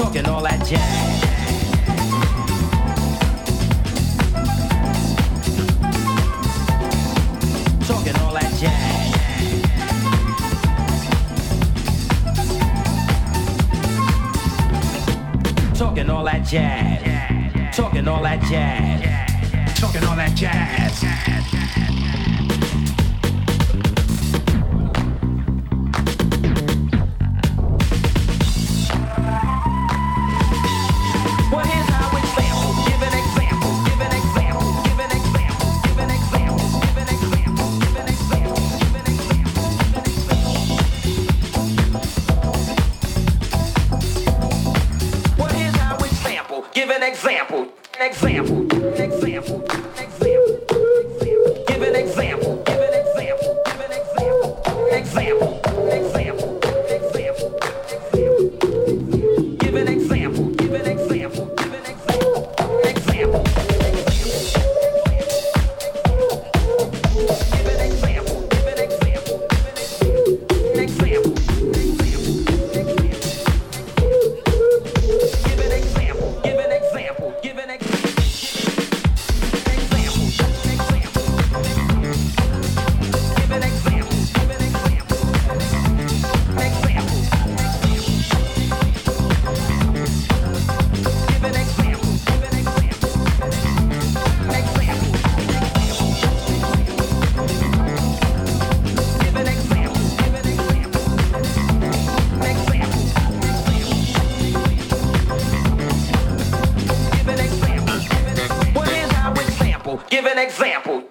talking all that jazz. Talking all that jazz. Talking all that jazz. Talking all that jazz. Talking all that jazz. Give an example.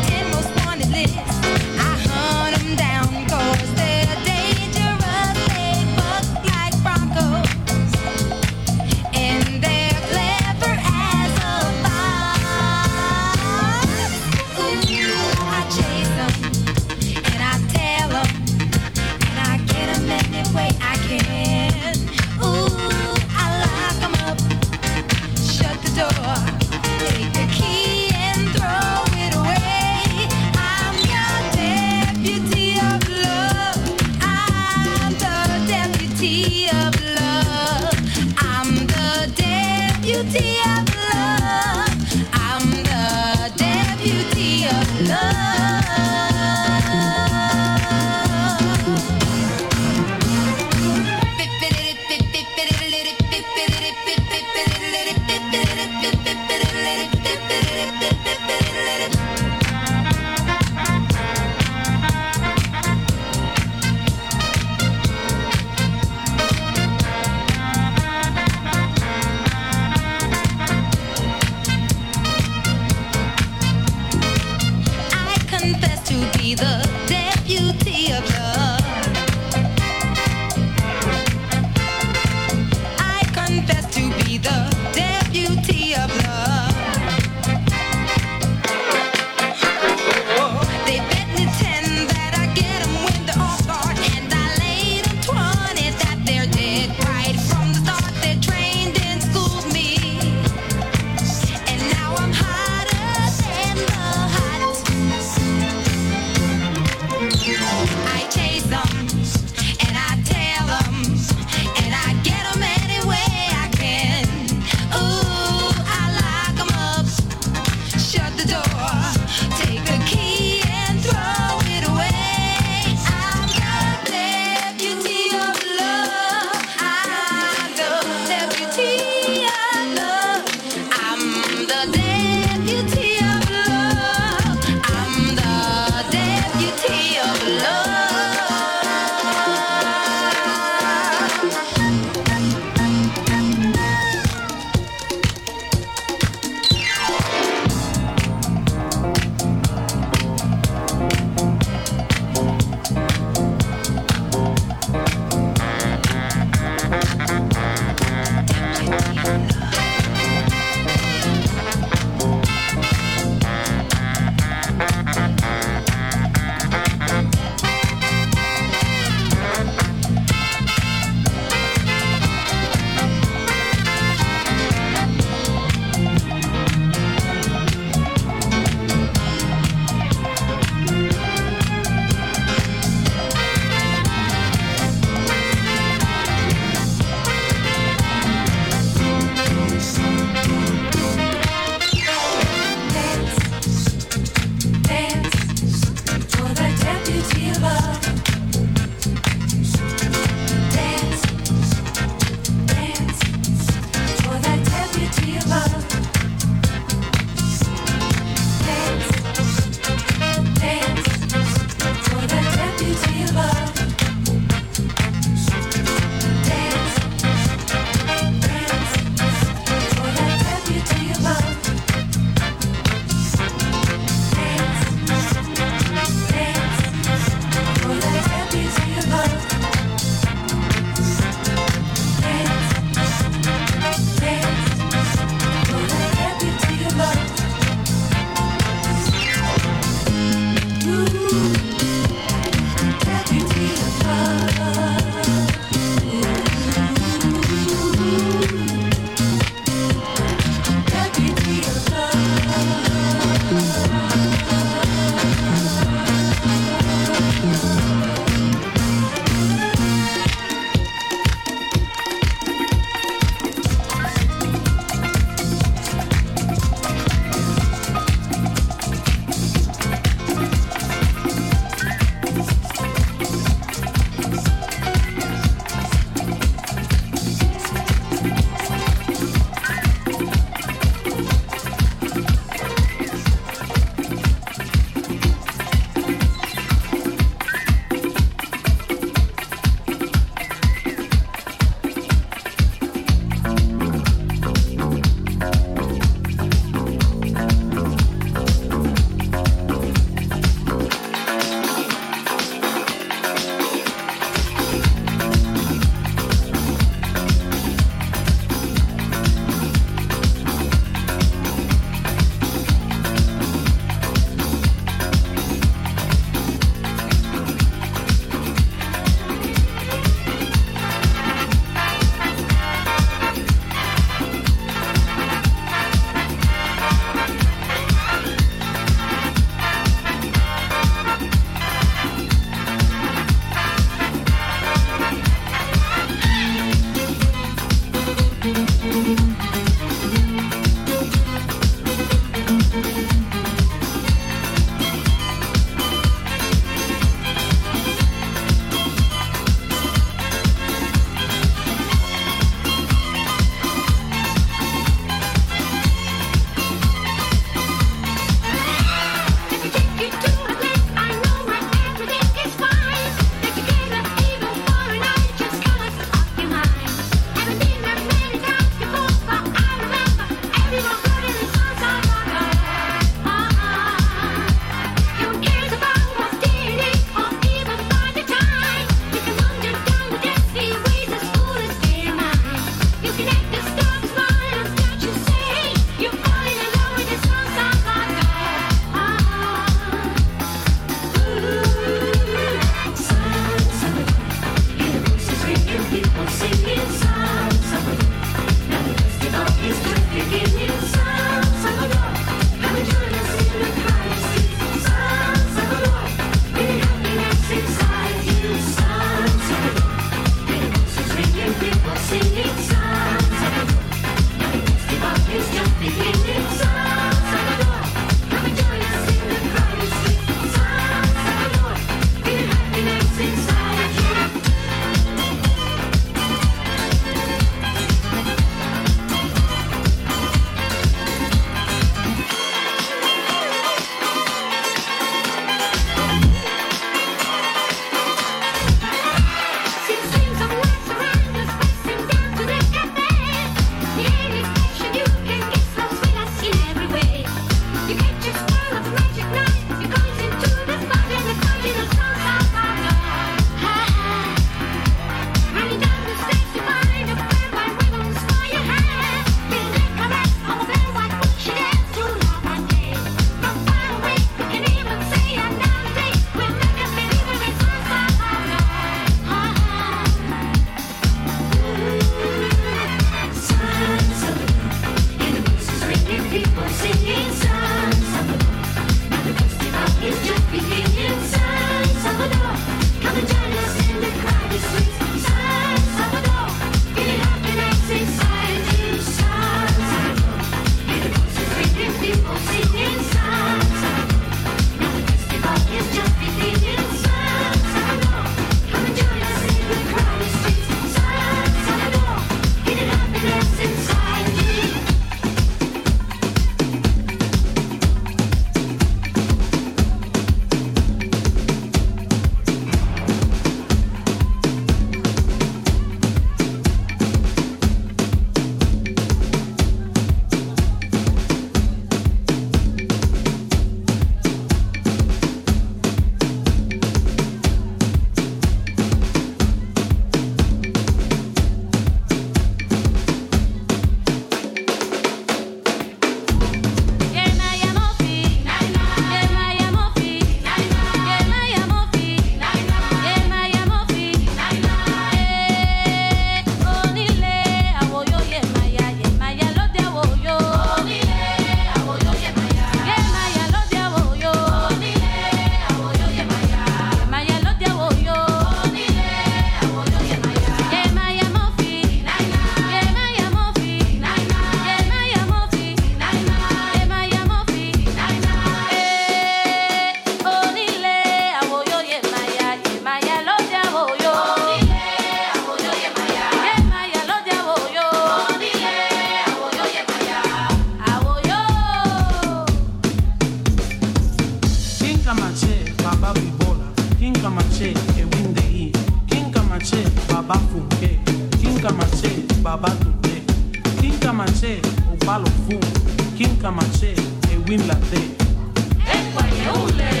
Kamache, e Win. Ekwa yeule.